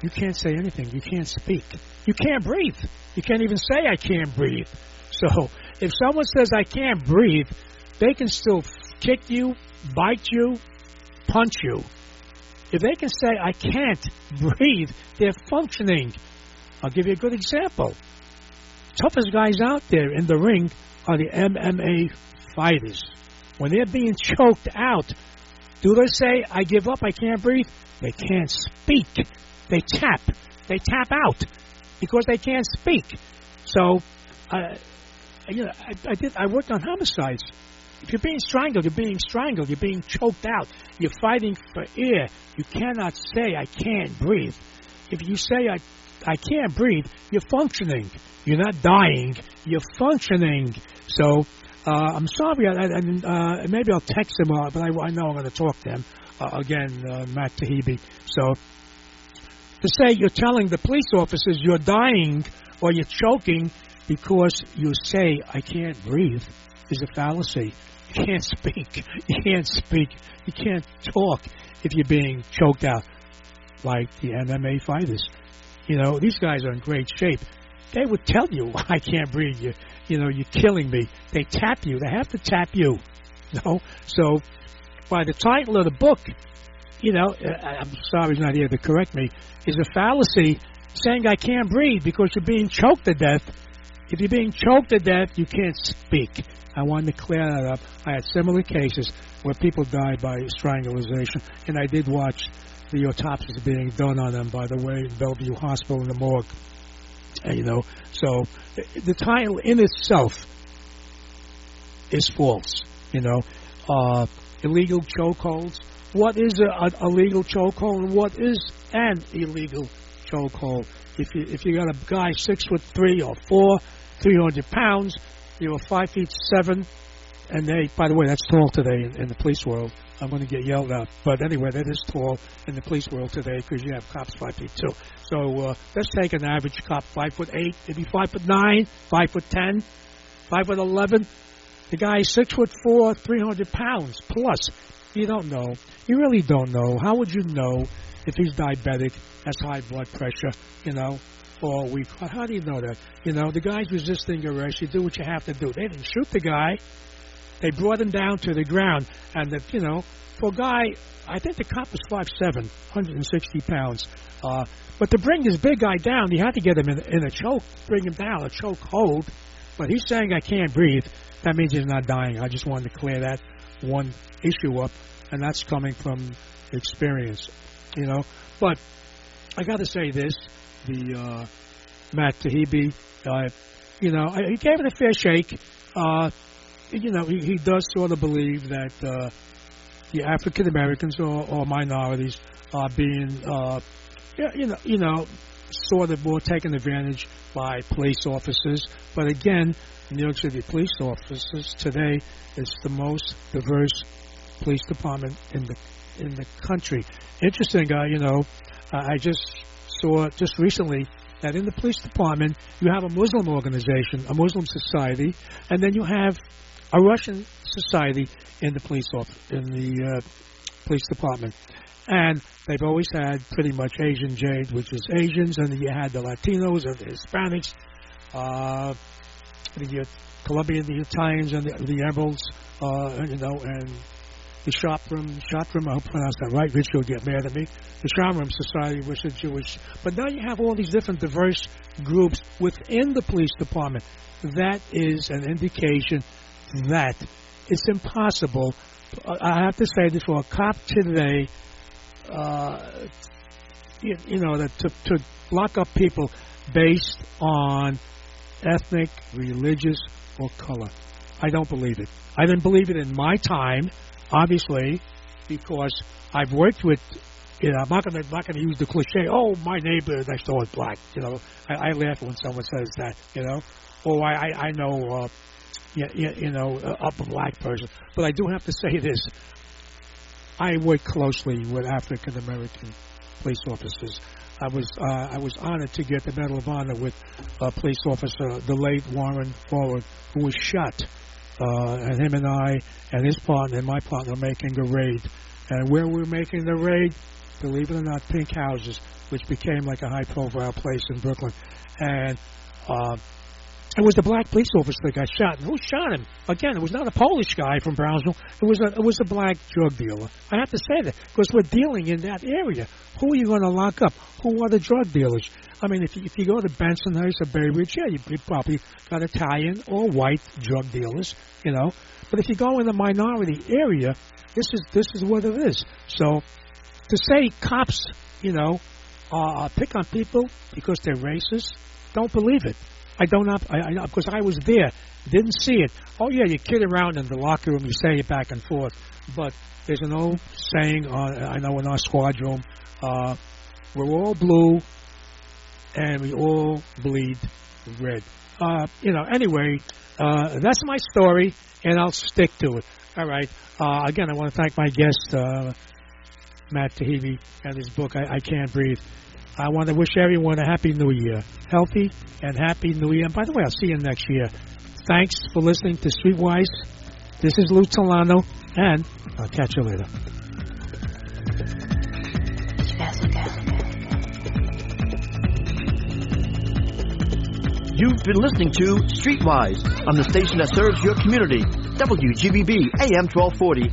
You can't say anything. You can't speak. You can't breathe. You can't even say I can't breathe. So if someone says I can't breathe, they can still kick you, bite you, punch you. If they can say I can't breathe, they're functioning. I'll give you a good example. Toughest guys out there in the ring are the MMA fighters. When they're being choked out, do they say, I give up, I can't breathe? They can't speak. They tap. They tap out because they can't speak. So, uh, you know, I, I did. I worked on homicides. If you're being strangled, you're being strangled. You're being choked out. You're fighting for air. You cannot say, "I can't breathe." If you say, "I, I can't breathe," you're functioning. You're not dying. You're functioning. So uh, I'm sorry. I, uh, maybe I'll text him, uh, but I, I know I'm going to talk to him uh, again, uh, Matt Taibbi. So to say you're telling the police officers you're dying or you're choking because you say I can't breathe is a fallacy. You can't speak. You can't speak. You can't talk if you're being choked out like the MMA fighters. You know, these guys are in great shape. They would tell you, I can't breathe. You, you know, you're killing me. They tap you. They have to tap you. You know? So, by the title of the book, you know, uh, I'm sorry he's not here to correct me, is a fallacy saying I can't breathe because you're being choked to death. If you're being choked to death, you can't speak. I wanted to clear that up. I had similar cases where people died by strangulation, and I did watch the autopsies being done on them, by the way, in Bellevue Hospital in the morgue. And, you know, so the title in itself is false. You know, uh, illegal chokeholds. What is a, a, a legal chokehold what is an illegal chokehold? If you if you got a guy six foot three or four, three hundred pounds, you're five feet seven, and they. By the way, that's tall today in, in the police world. I'm going to get yelled at. But anyway, that is tall in the police world today because you have cops five feet two. So uh, let's take an average cop, five foot eight, maybe five foot nine, five foot ten, five foot eleven. The guy six foot four, three hundred pounds plus. You don't know. You really don't know. How would you know if he's diabetic, has high blood pressure, you know, or weak? How do you know that? You know, the guy's resisting arrest. You do what you have to do. They didn't shoot the guy. They brought him down to the ground, and the, you know, for a guy, I think the cop was five seven, 160 pounds. Uh, but to bring this big guy down, you had to get him in, in a choke, bring him down, a choke hold. But he's saying I can't breathe. That means he's not dying. I just wanted to clear that one issue up, and that's coming from experience, you know. But I got to say this: the uh, Matt Taibbi, uh, you know, he gave it a fair shake. Uh, you know, he, he does sort of believe that uh, the African Americans or, or minorities are being, uh, you know, you know, sort of more taken advantage by police officers. But again, New York City police officers today is the most diverse police department in the in the country. Interesting, uh, you know, uh, I just saw just recently that in the police department you have a Muslim organization, a Muslim society, and then you have a Russian society in the police off in the uh, police department. And they've always had pretty much Asian Jade, which is Asians, and you had the Latinos and the Hispanics, uh, the uh, Colombian, the Italians, and the, the Emeralds, uh, you know, and the Shopram, Shopram, I hope I pronounced that right. Rich will get mad at me. The Shamram Society, which is Jewish. But now you have all these different diverse groups within the police department. That is an indication that it's impossible. I have to say this for a cop today, uh, you, you know, to, to lock up people based on ethnic, religious, or color. I don't believe it. I didn't believe it in my time obviously, because I've worked with. You know, I'm not going to use the cliche. Oh, my neighbor next door is black. You know, I, I laugh when someone says that. You know, or I I, I know, uh, you, you know, a, a black person. But I do have to say this: I work closely with African American police officers. I was uh, I was honored to get the Medal of Honor with a police officer, the late Warren Forward, who was shot uh, and him and I and his partner and my partner making a raid. And where we were making the raid, believe it or not, Pink Houses, which became like a high-profile place in Brooklyn. And uh, it was the black police officer that got shot. And who shot him? Again, it was not a Polish guy from Brownsville. It was a it was a black drug dealer. I have to say that because we're dealing in that area. Who are you going to lock up? Who are the drug dealers? I mean, if you, if you go to Bensonhurst or Bay Ridge, yeah, you, you probably got Italian or white drug dealers, you know. But if you go in the minority area, this is this is what it is. So to say cops, you know, uh, pick on people because they're racist, don't believe it. I don't have, I, I, I was there, didn't see it. Oh yeah, you kid around in the locker room, you say it back and forth. But there's an old saying, uh, I know in our squadron, uh, we're all blue, and we all bleed red. Uh, you know, anyway, uh, that's my story, and I'll stick to it. All right. Uh, again, I want to thank my guest, uh, Matt Taibbi, and his book, I, I Can't Breathe. I want to wish everyone a happy new year. Healthy and happy new year. And by the way, I'll see you next year. Thanks for listening to Streetwise. This is Lou Telano, and I'll catch you later. You've been listening to Streetwise on the station that serves your community. WGBB AM 1240.